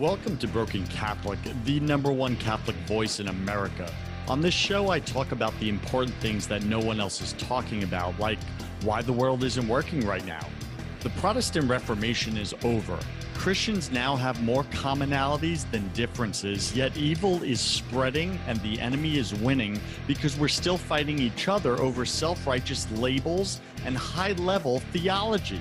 Welcome to Broken Catholic, the number one Catholic voice in America. On this show, I talk about the important things that no one else is talking about, like why the world isn't working right now. The Protestant Reformation is over. Christians now have more commonalities than differences, yet evil is spreading and the enemy is winning because we're still fighting each other over self righteous labels and high level theology.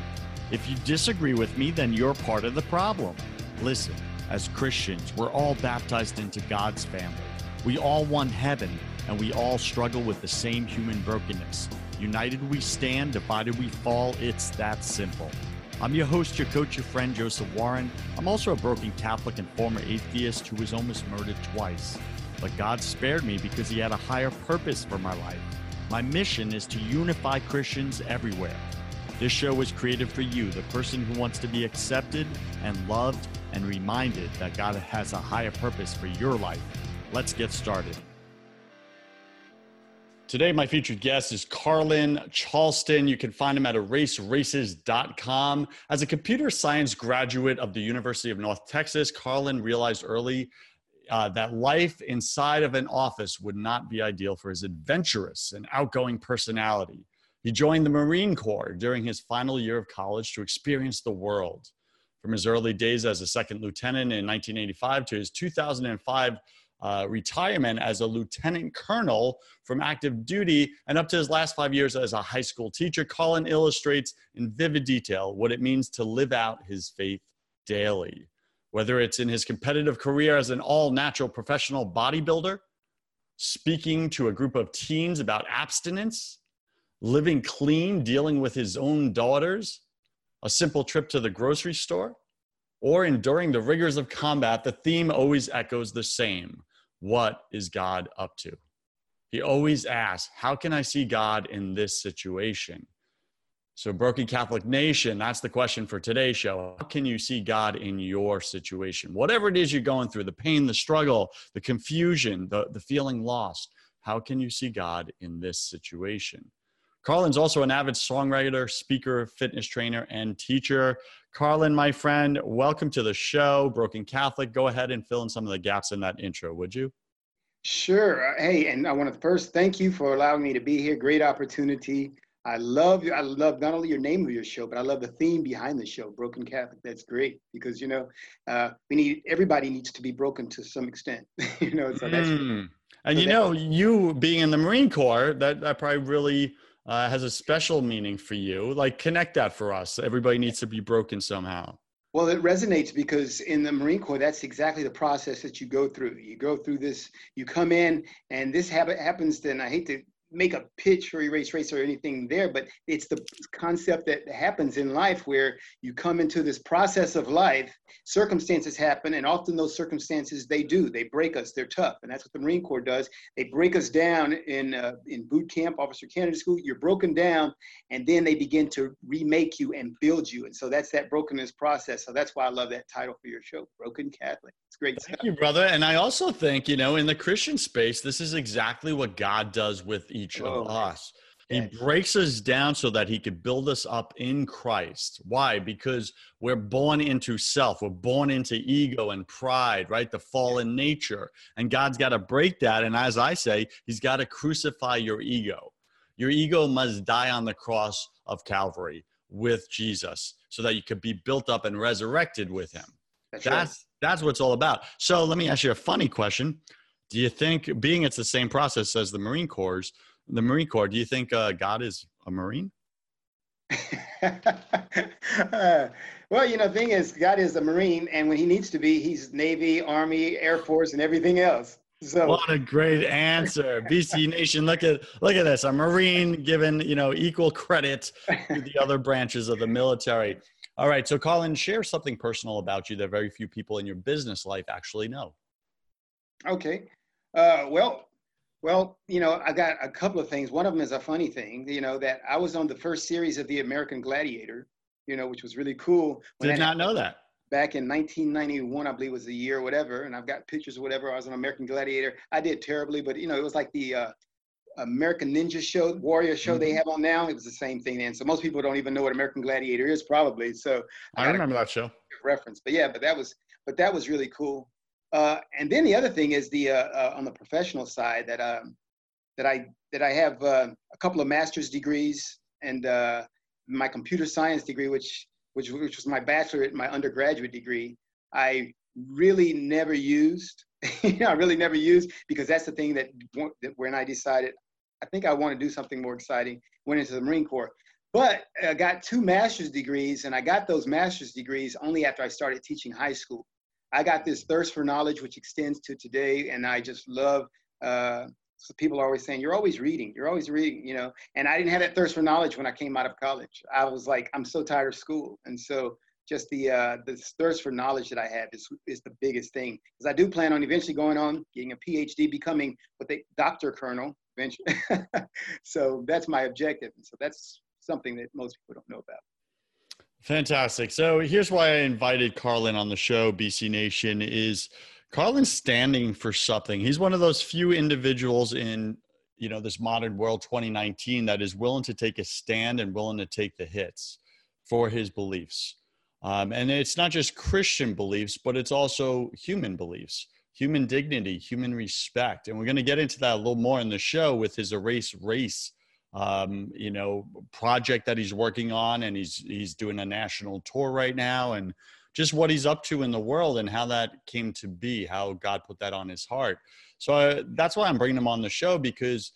If you disagree with me, then you're part of the problem. Listen. As Christians, we're all baptized into God's family. We all want heaven, and we all struggle with the same human brokenness. United we stand, divided we fall. It's that simple. I'm your host, your coach, your friend, Joseph Warren. I'm also a broken Catholic and former atheist who was almost murdered twice. But God spared me because He had a higher purpose for my life. My mission is to unify Christians everywhere. This show was created for you, the person who wants to be accepted and loved and reminded that God has a higher purpose for your life. Let's get started. Today, my featured guest is Carlen Charleston. You can find him at eraseraces.com. As a computer science graduate of the University of North Texas, Carlen realized early uh, that life inside of an office would not be ideal for his adventurous and outgoing personality. He joined the Marine Corps during his final year of college to experience the world from his early days as a second lieutenant in 1985 to his 2005 uh, retirement as a lieutenant colonel from active duty and up to his last five years as a high school teacher. Carlen illustrates in vivid detail what it means to live out his faith daily, whether it's in his competitive career as an all natural professional bodybuilder, speaking to a group of teens about abstinence, living clean, dealing with his own daughters a simple trip to the grocery store, or enduring the rigors of combat, the theme always echoes the same What is God up to? He always asks, How can I see God in this situation? So, Broken Catholic Nation, that's the question for today's show. How can you see God in your situation? Whatever it is you're going through the pain, the struggle, the confusion, the, the feeling lost how can you see God in this situation? Carlen's also an avid songwriter, speaker, fitness trainer, and teacher. Carlen, my friend, welcome to the show, Broken Catholic. Go ahead and fill in some of the gaps in that intro, would you? Sure. Uh, hey, and I want to first thank you for allowing me to be here. Great opportunity. I love you. I love not only your name of your show, but I love the theme behind the show, Broken Catholic. That's great because you know uh, we need everybody needs to be broken to some extent. you know, so that's. Mm. And so you know, you being in the Marine Corps, that that probably really uh, has a special meaning for you. Like, connect that for us. Everybody needs to be broken somehow. Well, it resonates because in the Marine Corps, that's exactly the process that you go through. You go through this, you come in, and this habit happens. Then I hate to make a pitch for erase race or anything there, but it's the concept that happens in life where you come into this process of life, circumstances happen, and often those circumstances they do. They break us. They're tough, and that's what the Marine Corps does. They break us down in uh, in boot camp, officer candidate school. You're broken down, and then they begin to remake you and build you. And so that's that brokenness process. So that's why I love that title for your show, Broken Catholic. It's great Thank stuff. you, brother. And I also think you know in the Christian space, this is exactly what God does with each oh, of us. He breaks us down so that he could build us up in Christ. Why? Because we're born into self. We're born into ego and pride, right? The fallen nature. And God's got to break that. And as I say, he's got to crucify your ego. Your ego must die on the cross of Calvary with Jesus so that you could be built up and resurrected with him. That's that's, right. that's what it's all about. So let me ask you a funny question. Do you think, being it's the same process as the Marine Corps, the Marine Corps, do you think uh, God is a Marine? uh, well, you know, the thing is, God is a Marine, and when He needs to be, He's Navy, Army, Air Force, and everything else. So what a great answer, BC Nation. Look at look at this. A Marine given you know equal credit to the other branches of the military. All right, so Carlen, share something personal about you that very few people in your business life actually know. Okay. Uh, well, well, you know, I got a couple of things. One of them is a funny thing, you know, that I was on the first series of the American Gladiator, you know, which was really cool. Did not know that. Back in 1991, I believe was the year or whatever, and I've got pictures or whatever. I was an American Gladiator. I did terribly, but you know, it was like the uh, American Ninja show, Warrior show mm-hmm. they have on now. It was the same thing then. So most people don't even know what American Gladiator is, probably. So I, I remember that show reference. But yeah, but that was but that was really cool. Uh, and then the other thing is the uh, uh, on the professional side that um, that I that I have uh, a couple of master's degrees and uh, my computer science degree, which which which was my bachelorate, my undergraduate degree. I really never used. I really never used because that's the thing that, that when I decided I think I want to do something more exciting, went into the Marine Corps. But I got two master's degrees, and I got those master's degrees only after I started teaching high school. I got this thirst for knowledge, which extends to today, and I just love. Uh, so people are always saying, "You're always reading. You're always reading," you know. And I didn't have that thirst for knowledge when I came out of college. I was like, I'm so tired of school, and so just the uh, the thirst for knowledge that I have is is the biggest thing. Because I do plan on eventually going on, getting a PhD, becoming what they doctor colonel eventually. so that's my objective, and so that's something that most people don't know about. Fantastic. So here's why I invited Carlen on the show, BC Nation, is Carlen's standing for something. He's one of those few individuals in you know this modern world 2019 that is willing to take a stand and willing to take the hits for his beliefs. Um, and it's not just Christian beliefs, but it's also human beliefs, human dignity, human respect. And we're going to get into that a little more in the show with his Erase Race um, you know, project that he's working on, and he's he's doing a national tour right now, and just what he's up to in the world and how that came to be, how God put that on his heart. So uh, that's why I'm bringing him on the show because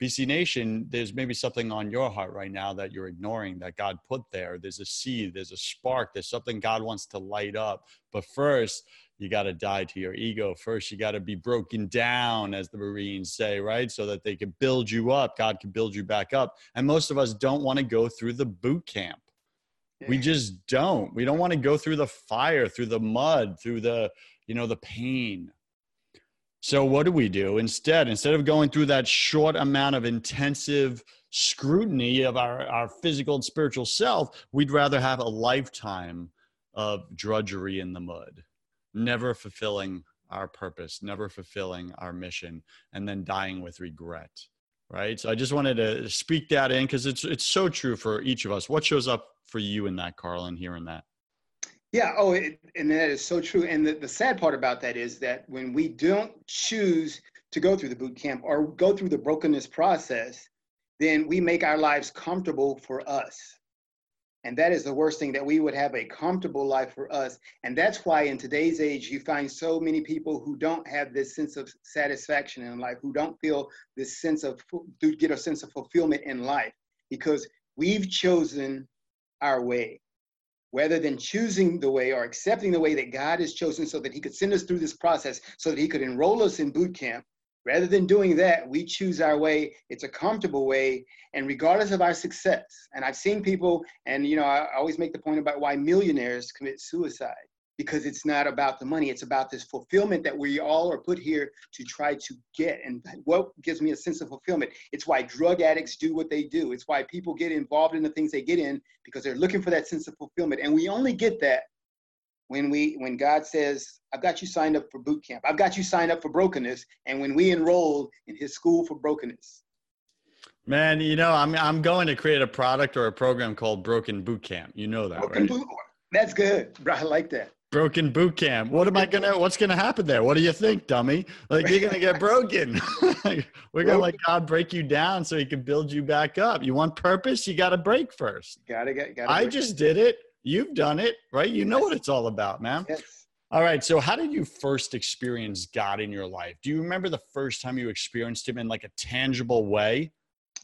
BC Nation, there's maybe something on your heart right now that you're ignoring that God put there. There's a seed, there's a spark, there's something God wants to light up. But first, you got to die to your ego first you got to be broken down as the marines say right? So that they can build you up god can build you back up. And most of us don't want to go through the boot camp. We just don't. We don't want to go through the fire through the mud through the you know the pain. So what do we do? Instead instead of going through that short amount of intensive scrutiny of our, our physical and spiritual self we'd rather have a lifetime of drudgery in the mud never fulfilling our purpose, never fulfilling our mission, and then dying with regret. Right. So I just wanted to speak that in because it's it's so true for each of us. What shows up for you in that, Carlen, hearing that? Yeah. Oh, it, and that is so true. And the, the sad part about that is that when we don't choose to go through the boot camp or go through the brokenness process, then we make our lives comfortable for us. And that is the worst thing that we would have a comfortable life for us. And that's why in today's age, you find so many people who don't have this sense of satisfaction in life, who don't feel this sense of, get a sense of fulfillment in life because we've chosen our way. Rather than choosing the way or accepting the way that God has chosen so that He could send us through this process, so that He could enroll us in boot camp, Rather than doing that, we choose our way. It's a comfortable way, and regardless of our success, and I've seen people, and you know, I always make the point about why millionaires commit suicide because it's not about the money. It's about this fulfillment that we all are put here to try to get. And what gives me a sense of fulfillment? It's why drug addicts do what they do. It's why people get involved in the things they get in because they're looking for that sense of fulfillment. And we only get that when we when God says, I've got you signed up for boot camp. I've got you signed up for brokenness. And when we enroll in his school for brokenness. Man, you know, I'm I'm going to create a product or a program called Broken Boot Camp. You know that, Broken right? Boot, that's good. Bro, I like that. Broken boot camp. What am I gonna? What's gonna happen there? What do you think, dummy? Like you're gonna get broken. We're gonna let God break you down so He can build you back up. You want purpose? You got to break first. Gotta get. Gotta I just did it. You've done it, right? You know what it's all about, man. Yes. All right. So, how did you first experience God in your life? Do you remember the first time you experienced Him in like a tangible way?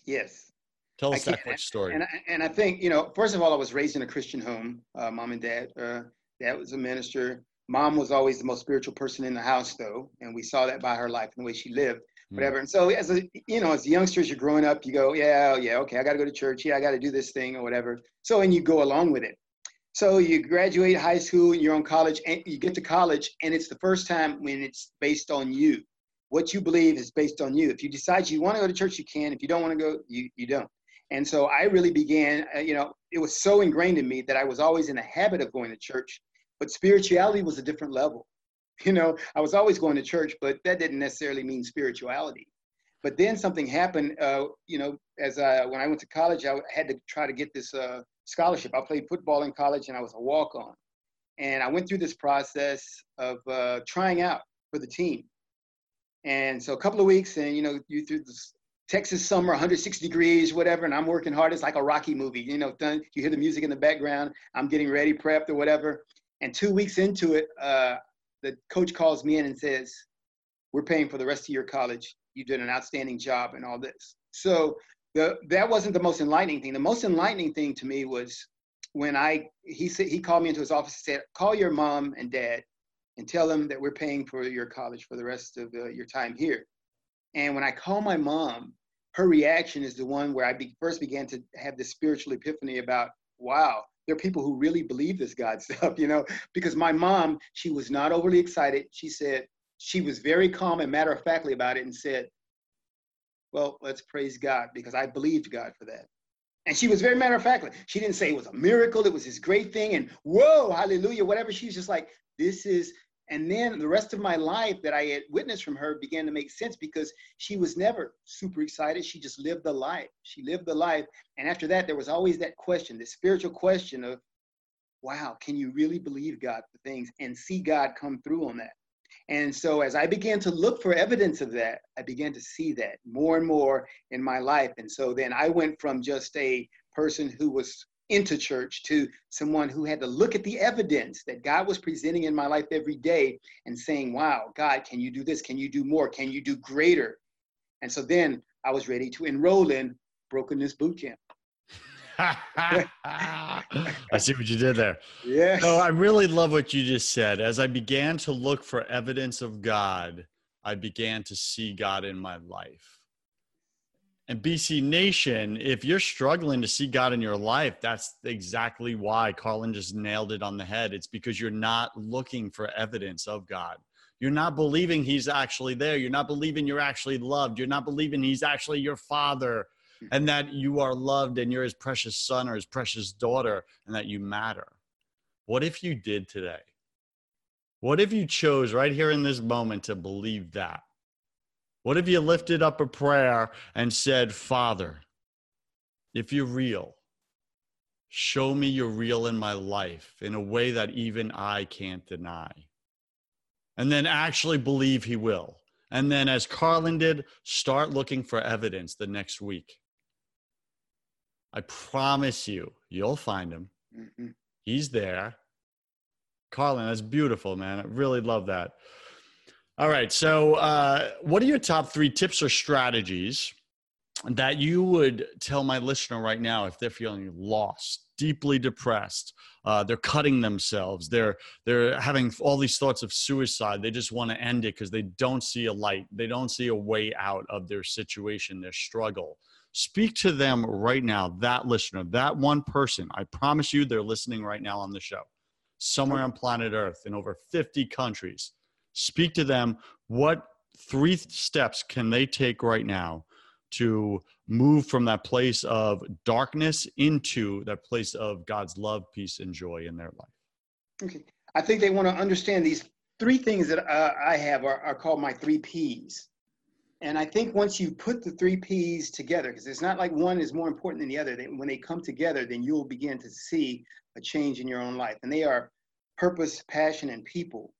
Yes. Tell us that quick story. And I, and I think, you know, first of all, I was raised in a Christian home, uh, mom and dad. Uh, dad was a minister. Mom was always the most spiritual person in the house, though. And we saw that by her life and the way she lived, hmm. whatever. Mm. And so, as a, you know, as youngsters, you're growing up, you go, yeah, yeah, okay, I got to go to church. Yeah, I got to do this thing or whatever. So, and you go along with it. So you graduate high school, and you're on college, and you get to college, and it's the first time when it's based on you. What you believe is based on you. If you decide you want to go to church, you can. If you don't want to go, you, you don't. And so I really began, uh, you know, it was so ingrained in me that I was always in the habit of going to church, but spirituality was a different level. You know, I was always going to church, but that didn't necessarily mean spirituality. But then something happened. Uh, you know, as I, when I went to college, I had to try to get this uh, scholarship. I played football in college, and I was a walk-on. And I went through this process of uh, trying out for the team. And so a couple of weeks, and you know, you through this Texas summer, 160 degrees, whatever, and I'm working hard. It's like a Rocky movie, you know. Done. You hear the music in the background. I'm getting ready, prepped, or whatever. And two weeks into it, uh, the coach calls me in and says, "We're paying for the rest of your college. You did an outstanding job and all this." So the that wasn't the most enlightening thing. The most enlightening thing to me was when I he said he called me into his office and said, "Call your mom and dad and tell them that we're paying for your college for the rest of uh, your time here." And when I call my mom, her reaction is the one where I be, first began to have this spiritual epiphany about, wow, there are people who really believe this God stuff, you know, because my mom, she was not overly excited. She said, she was very calm and matter of factly about it and said, well, let's praise God because I believed God for that. And she was very matter of factly. She didn't say it was a miracle, it was this great thing, and whoa, hallelujah, whatever. She's just like, this is, and then the rest of my life that I had witnessed from her began to make sense because she was never super excited. She just lived the life. She lived the life. And after that, there was always that question, the spiritual question of, wow, can you really believe God for things and see God come through on that? And so as I began to look for evidence of that, I began to see that more and more in my life. And so then I went from just a person who was into church to someone who had to look at the evidence that God was presenting in my life every day and saying, Wow, God, can you do this? Can you do more? Can you do greater? And so then I was ready to enroll in Brokenness Boot Camp. I see what you did there. Yeah. So I really love what you just said. As I began to look for evidence of God, I began to see God in my life. And BC Nation, if you're struggling to see God in your life, that's exactly why Carlen just nailed it on the head. It's because you're not looking for evidence of God. You're not believing He's actually there. You're not believing you're actually loved. You're not believing He's actually your Father and that you are loved and you're his precious son or his precious daughter and that you matter. What if you did today? What if you chose right here in this moment to believe that? What if you lifted up a prayer and said, Father, if you're real, show me you're real in my life in a way that even I can't deny. And then actually believe he will. And then, as Carlen did, start looking for evidence the next week. I promise you, you'll find him. Mm-hmm. He's there. Carlen, that's beautiful, man. I really love that. All right. So, uh, what are your top three tips or strategies that you would tell my listener right now if they're feeling lost, deeply depressed, uh, they're cutting themselves, they're they're having all these thoughts of suicide, they just want to end it because they don't see a light, they don't see a way out of their situation, their struggle. Speak to them right now, that listener, that one person. I promise you they're listening right now on the show, somewhere on planet Earth in over 50 countries. Speak to them. What three steps can they take right now to move from that place of darkness into that place of God's love, peace, and joy in their life? Okay. I think they want to understand these three things that uh, I have are, are called my three P's. And I think once you put the three P's together, because it's not like one is more important than the other, that when they come together, then you'll begin to see a change in your own life. And they are purpose, passion, and people.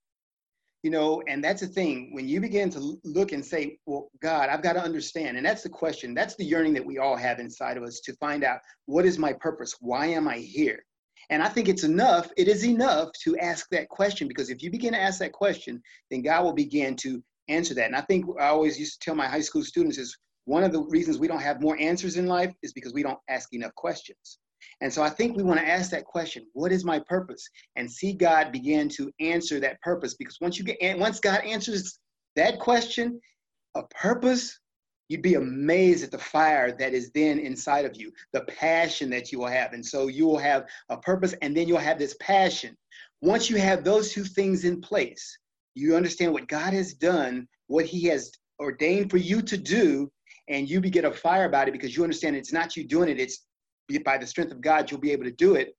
You know, and that's the thing. When you begin to look and say, Well, God, I've got to understand. And that's the question. That's the yearning that we all have inside of us to find out what is my purpose? Why am I here? And I think it's enough, it is enough to ask that question because if you begin to ask that question, then God will begin to answer that. And I think I always used to tell my high school students is one of the reasons we don't have more answers in life is because we don't ask enough questions. And so I think we want to ask that question, what is my purpose? And see God begin to answer that purpose because once you get once God answers that question, a purpose, you'd be amazed at the fire that is then inside of you, the passion that you will have. And so you will have a purpose and then you'll have this passion. Once you have those two things in place, you understand what God has done, what He has ordained for you to do, and you begin a fire about it because you understand it's not you doing it, it's by the strength of God, you'll be able to do it.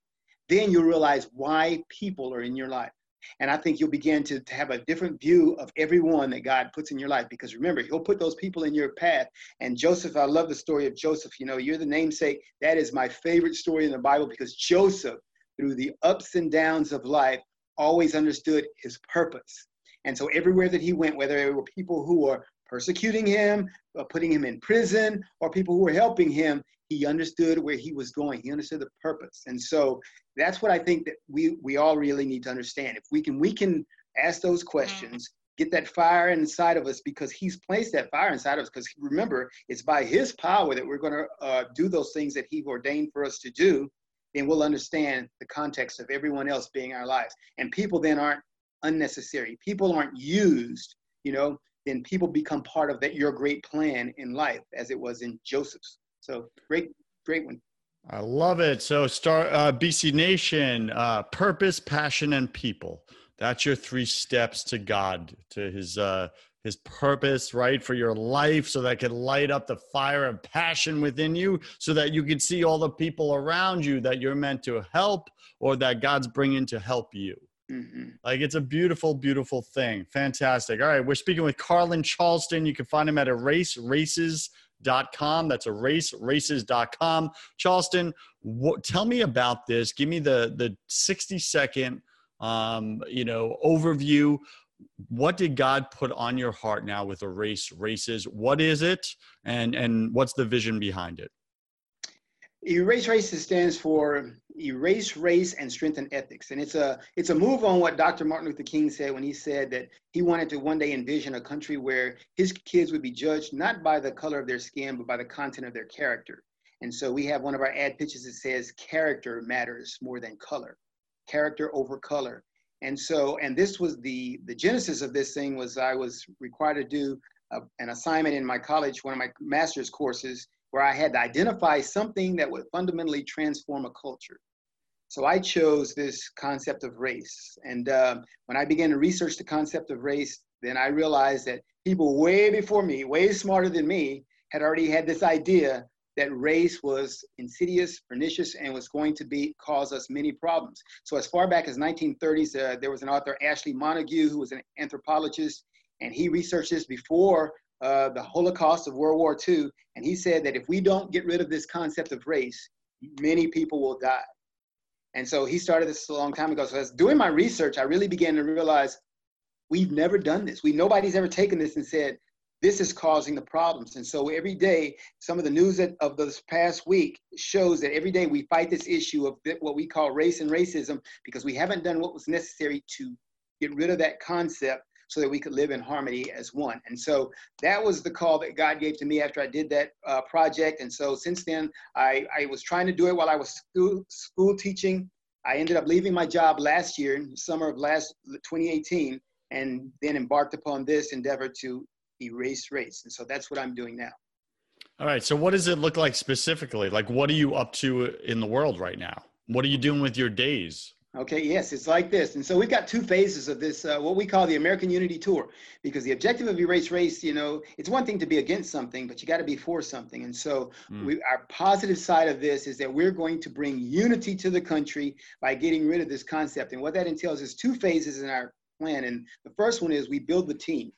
Then you'll realize why people are in your life. And I think you'll begin to, to have a different view of everyone that God puts in your life. Because remember, He'll put those people in your path. And Joseph, I love the story of Joseph. You know, you're the namesake. That is my favorite story in the Bible because Joseph, through the ups and downs of life, always understood his purpose. And so everywhere that he went, whether it were people who were persecuting him, or putting him in prison, or people who were helping him, he understood where he was going. He understood the purpose. And so that's what I think that we we all really need to understand. If we can we can ask those questions, get that fire inside of us because he's placed that fire inside of us because remember it's by his power that we're going to uh, do those things that he ordained for us to do then we'll understand the context of everyone else being our lives and people then aren't unnecessary people aren't used you know then people become part of that your great plan in life as it was in joseph's so great great one I love it. So, start uh, BC Nation, uh, purpose, passion, and people. That's your three steps to God, to His uh, His purpose, right, for your life, so that can light up the fire of passion within you, so that you can see all the people around you that you're meant to help, or that God's bringing to help you. Mm-hmm. Like it's a beautiful, beautiful thing. Fantastic. All right, we're speaking with Carlen Charleston. You can find him at Erase Races com. That's eraseraces.com. Charleston, tell me about this. Give me the the 60 second um, you know overview. What did God put on your heart now with Erase Races? What is it, and and what's the vision behind it? Erase Races stands for Erase Race and Strengthen Ethics. And it's a, it's a move on what Dr. Martin Luther King said when he said that he wanted to one day envision a country where his kids would be judged not by the color of their skin, but by the content of their character. And so we have one of our ad pitches that says character matters more than color, character over color. And so, and this was the, the genesis of this thing was I was required to do a, an assignment in my college, one of my master's courses, where I had to identify something that would fundamentally transform a culture. So I chose this concept of race. And uh, when I began to research the concept of race, then I realized that people way before me, way smarter than me, had already had this idea that race was insidious, pernicious, and was going to be cause us many problems. So as far back as 1930s, uh, there was an author, Ashley Montagu, who was an anthropologist, and he researched this before uh, the Holocaust of World War II, and he said that if we don't get rid of this concept of race, many people will die. And so he started this a long time ago. So as doing my research, I really began to realize we've never done this. We nobody's ever taken this and said this is causing the problems. And so every day, some of the news of this past week shows that every day we fight this issue of what we call race and racism because we haven't done what was necessary to get rid of that concept so that we could live in harmony as one. And so that was the call that God gave to me after I did that uh, project. And so since then, I, I was trying to do it while I was school, school teaching. I ended up leaving my job last year, summer of last 2018, and then embarked upon this endeavor to erase race. And so that's what I'm doing now. All right. So what does it look like specifically? Like what are you up to in the world right now? What are you doing with your days? Okay, yes, it's like this. And so we've got two phases of this, uh, what we call the American Unity Tour, because the objective of Erase Race, you know, it's one thing to be against something, but you got to be for something. And so mm. we, our positive side of this is that we're going to bring unity to the country by getting rid of this concept. And what that entails is two phases in our plan. And the first one is we build the team.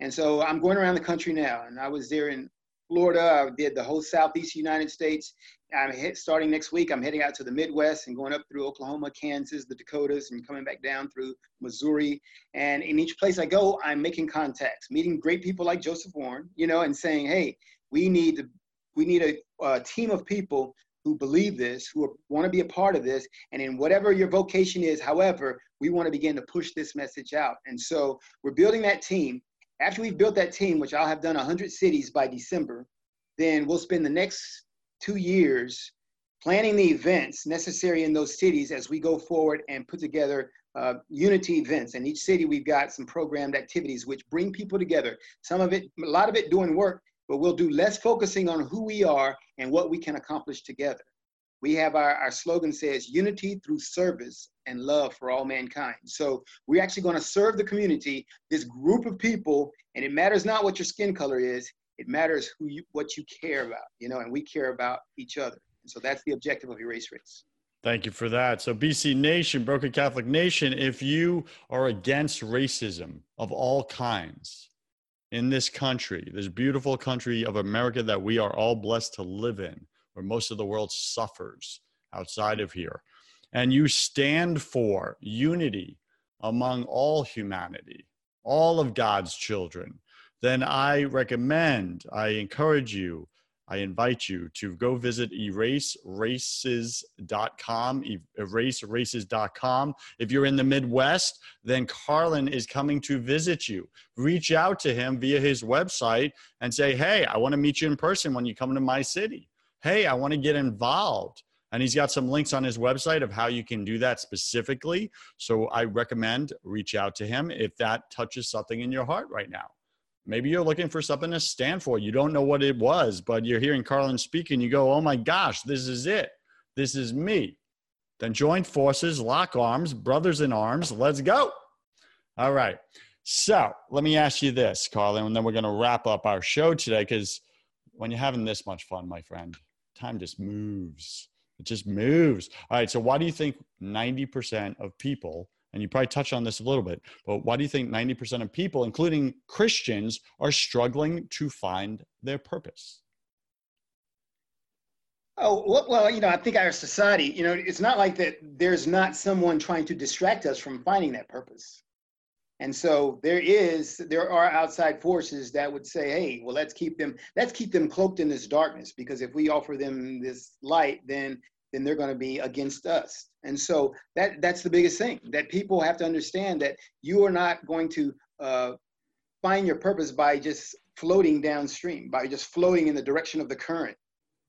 And so I'm going around the country now, and I was there in Florida. I did the whole Southeast United States. I'm hit, starting next week. I'm heading out to the Midwest and going up through Oklahoma, Kansas, the Dakotas, and coming back down through Missouri. And in each place I go, I'm making contacts, meeting great people like Joseph Warren, you know, and saying, "Hey, we need to, we need a, a team of people who believe this, who want to be a part of this, and in whatever your vocation is, however, we want to begin to push this message out. And so we're building that team. After we've built that team, which I'll have done 100 cities by December, then we'll spend the next two years planning the events necessary in those cities as we go forward and put together uh, unity events. In each city, we've got some programmed activities which bring people together. Some of it, a lot of it doing work, but we'll do less focusing on who we are and what we can accomplish together. We have our, our slogan says unity through service and love for all mankind. So we're actually going to serve the community, this group of people, and it matters not what your skin color is, it matters who you, what you care about, you know, and we care about each other. And so that's the objective of Erase Race. Thank you for that. So, BC Nation, Broken Catholic Nation, if you are against racism of all kinds in this country, this beautiful country of America that we are all blessed to live in, where most of the world suffers outside of here, and you stand for unity among all humanity, all of God's children, then I recommend, I encourage you I invite you to go visit eraseraces.com, eraseraces.com. If you're in the Midwest, then Carlen is coming to visit you. Reach out to him via his website and say, Hey, I want to meet you in person when you come to my city. Hey, I want to get involved. And he's got some links on his website of how you can do that specifically. So I recommend reach out to him if that touches something in your heart right now. Maybe you're looking for something to stand for. You don't know what it was, but you're hearing Carlen speak and you go, oh my gosh, this is it. This is me. Then join forces, lock arms, brothers in arms. Let's go. All right. So let me ask you this, Carlen, and then we're going to wrap up our show today because when you're having this much fun, my friend, time just moves. It just moves. All right. So, why do you think 90% of people and you probably touched on this a little bit, but why do you think 90% of people, including Christians, are struggling to find their purpose? Oh, well, you know, I think our society, you know, it's not like that there's not someone trying to distract us from finding that purpose. And so there is, there are outside forces that would say, hey, well, let's keep them, let's keep them cloaked in this darkness, because if we offer them this light, then then they're going to be against us. And so that that's the biggest thing that people have to understand that you are not going to uh, find your purpose by just floating downstream, by just floating in the direction of the current.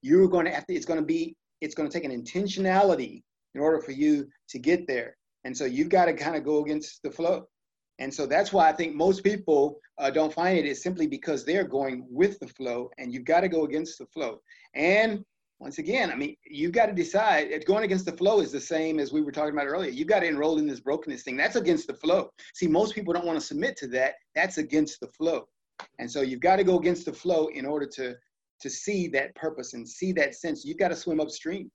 You're going to have to. It's going to be. It's going to take an intentionality in order for you to get there. And so you've got to kind of go against the flow. And so that's why I think most people uh, don't find it is simply because they're going with the flow, and you've got to go against the flow. And once again, I mean, you've got to decide. Going against the flow is the same as we were talking about earlier. You've got to enroll in this brokenness thing. That's against the flow. See, most people don't want to submit to that. That's against the flow. And so you've got to go against the flow in order to to see that purpose and see that sense. You've got to swim upstream.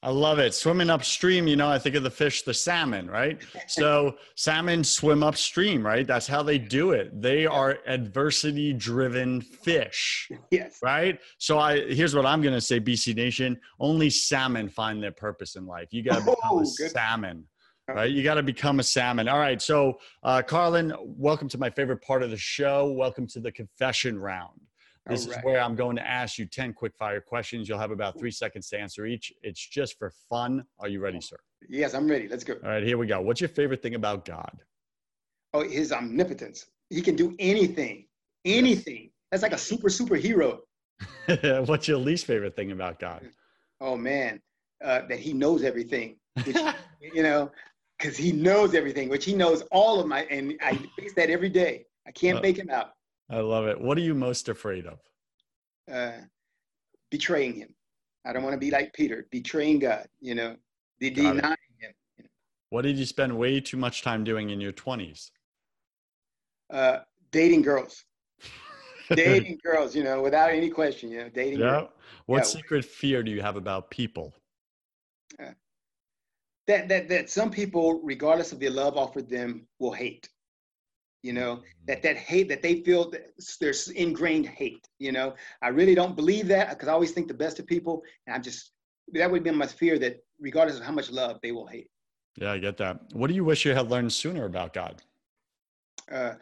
I love it. Swimming upstream, you know, I think of the fish, the salmon, right? So salmon swim upstream, right? That's how they do it. They are adversity driven fish. Yes. Right? So I here's what I'm gonna say, BC Nation. Only salmon find their purpose in life. You gotta become oh, a good. salmon. Right, you got to become a salmon. All right, so uh, Carlen, welcome to my favorite part of the show. Welcome to the confession round. This right. is where I'm going to ask you 10 quick fire questions. You'll have about three seconds to answer each. It's just for fun. Are you ready, sir? Yes, I'm ready. Let's go. All right, here we go. What's your favorite thing about God? Oh, his omnipotence. He can do anything, anything. That's like a super, superhero. What's your least favorite thing about God? Oh, man, uh, that he knows everything. Which, you know, because he knows everything, which he knows all of my, and I face that every day. I can't uh, make him out. I love it. What are you most afraid of? Uh, betraying him. I don't want to be like Peter, betraying God, you know, the denying him. You know. What did you spend way too much time doing in your 20s? Uh, dating girls. dating girls, you know, without any question, you know, dating yeah. Girls. What yeah. secret fear do you have about people? Uh, that, that, that some people, regardless of the love offered them, will hate you know mm-hmm. that that hate that they feel that there's ingrained hate you know? I really don't believe that because i always think the best of people and i'm just that would be my fear that regardless of how much love they will hate. Yeah i get that. What do you wish you had learned sooner about god? Uh,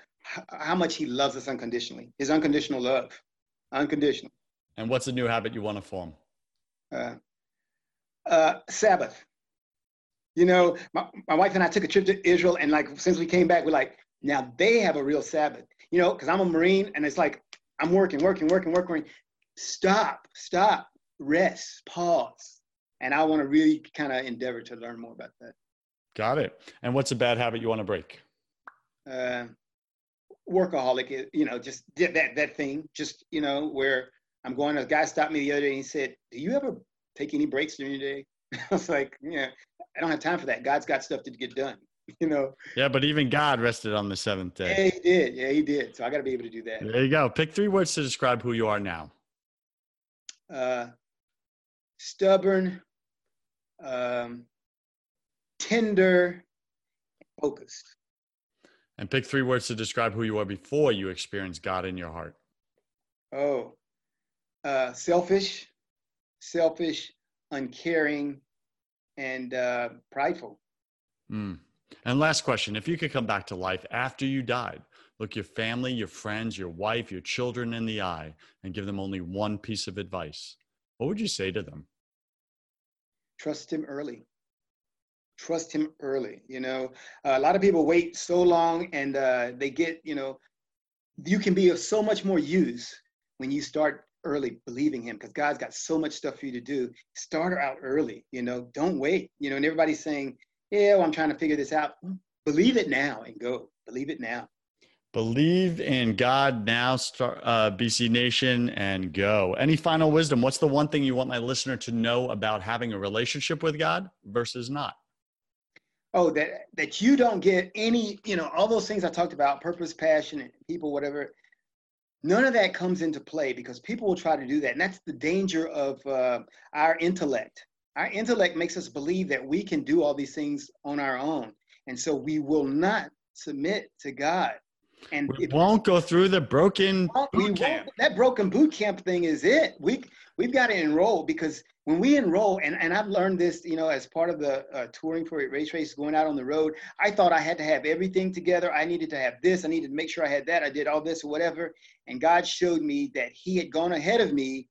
how much he loves us unconditionally his unconditional love unconditional. And what's a new habit you want to form? Uh, uh, sabbath. You know my, my wife and i took a trip to israel and like since we came back we're like now they have a real Sabbath, you know, because I'm a Marine and it's like I'm working, working, working, working. Stop, stop, rest, pause. And I want to really kind of endeavor to learn more about that. Got it. And what's a bad habit you want to break? Uh, workaholic, you know, just that that thing, just you know, where I'm going. A guy stopped me the other day and he said, "Do you ever take any breaks during your day?" I was like, "Yeah, I don't have time for that. God's got stuff to get done." you know. Yeah, but even God rested on the seventh day. Yeah, he did. Yeah, he did. So I got to be able to do that. There you go. Pick three words to describe who you are now. Uh, stubborn, um, tender, focused. And pick three words to describe who you were before you experienced God in your heart. Oh, uh, selfish, selfish, uncaring, and uh, prideful. Mm. And last question if you could come back to life after you died, look your family, your friends, your wife, your children in the eye, and give them only one piece of advice, what would you say to them? Trust Him early. Trust Him early. You know, uh, a lot of people wait so long and uh, they get, you know, you can be of so much more use when you start early believing him because God's got so much stuff for you to do. Start out early, you know, don't wait. You know, and everybody's saying, Yeah, well, I'm trying to figure this out. Believe it now and go. Believe it now. Believe in God now, start, uh, BC Nation, and go. Any final wisdom? What's the one thing you want my listener to know about having a relationship with God versus not? Oh, that that you don't get any, you know, all those things I talked about, purpose, passion, people, whatever None of that comes into play because people will try to do that. And that's the danger of uh, our intellect. Our intellect makes us believe that we can do all these things on our own. And so we will not submit to God. And we won't go through the broken boot camp. That broken boot camp thing is it. We we've got to enroll because when we enroll, and, and I've learned this, you know, as part of the uh, touring for Erase Race, going out on the road, I thought I had to have everything together. I needed to have this. I needed to make sure I had that. I did all this or whatever. And God showed me that He had gone ahead of me.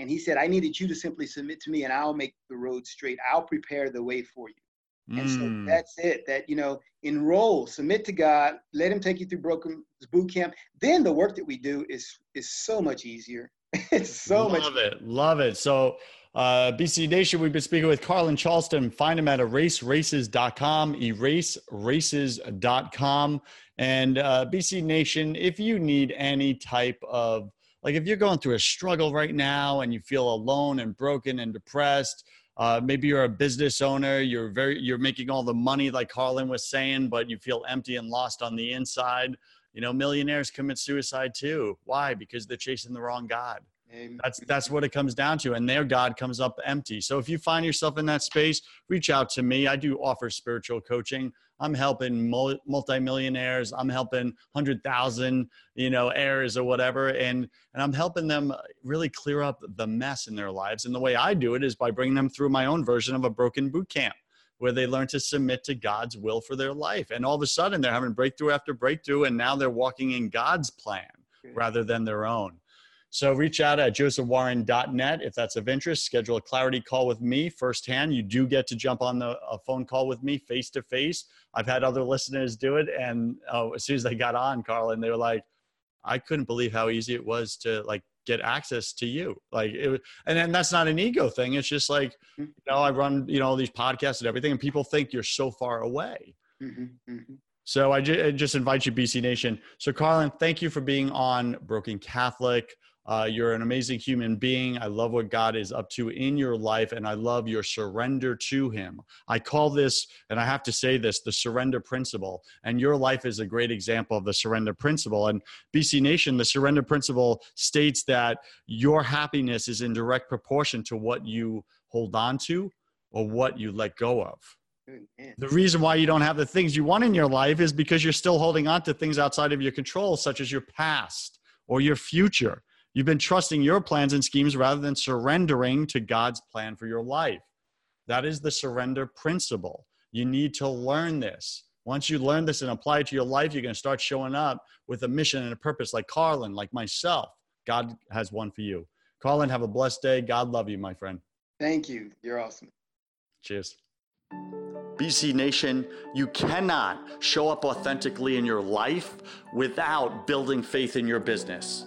And He said, I needed you to simply submit to me and I'll make the road straight. I'll prepare the way for you. And mm. so that's it. That you know, enroll, submit to God, let Him take you through broken boot camp. Then the work that we do is is so much easier. it's so love much. Love it, love it. So uh, BC Nation, we've been speaking with Carlen Charleston. Find him at eraseraces.com, eraseraces.com. And uh, BC Nation, if you need any type of, like if you're going through a struggle right now and you feel alone and broken and depressed, uh, maybe you're a business owner, you're very, you're making all the money like Carlen was saying, but you feel empty and lost on the inside. You know, millionaires commit suicide too. Why? Because they're chasing the wrong God. Amen. That's that's what it comes down to, and their God comes up empty. So if you find yourself in that space, reach out to me. I do offer spiritual coaching. I'm helping multimillionaires. I'm helping hundred thousand, you know, heirs or whatever, and and I'm helping them really clear up the mess in their lives. And the way I do it is by bringing them through my own version of a broken boot camp, where they learn to submit to God's will for their life. And all of a sudden, they're having breakthrough after breakthrough, and now they're walking in God's plan rather than their own. So reach out at josephwarren.net if that's of interest. Schedule a clarity call with me firsthand. You do get to jump on the a phone call with me face to face. I've had other listeners do it, and uh, as soon as they got on, Carlen, they were like, "I couldn't believe how easy it was to like get access to you." Like, it, and then that's not an ego thing. It's just like, mm-hmm. you know, I run you know these podcasts and everything, and people think you're so far away. Mm-hmm, mm-hmm. So I, ju- I just invite you, BC Nation. So Carlen, thank you for being on Broken Catholic. Uh, you're an amazing human being. I love what God is up to in your life, and I love your surrender to Him. I call this, and I have to say this, the surrender principle. And your life is a great example of the surrender principle. And BC Nation, the surrender principle states that your happiness is in direct proportion to what you hold on to or what you let go of. The reason why you don't have the things you want in your life is because you're still holding on to things outside of your control, such as your past or your future. You've been trusting your plans and schemes rather than surrendering to God's plan for your life. That is the surrender principle. You need to learn this. Once you learn this and apply it to your life, you're going to start showing up with a mission and a purpose like Carlen, like myself. God has one for you. Carlen, have a blessed day. God love you, my friend. Thank you. You're awesome. Cheers. BC Nation, you cannot show up authentically in your life without building faith in your business.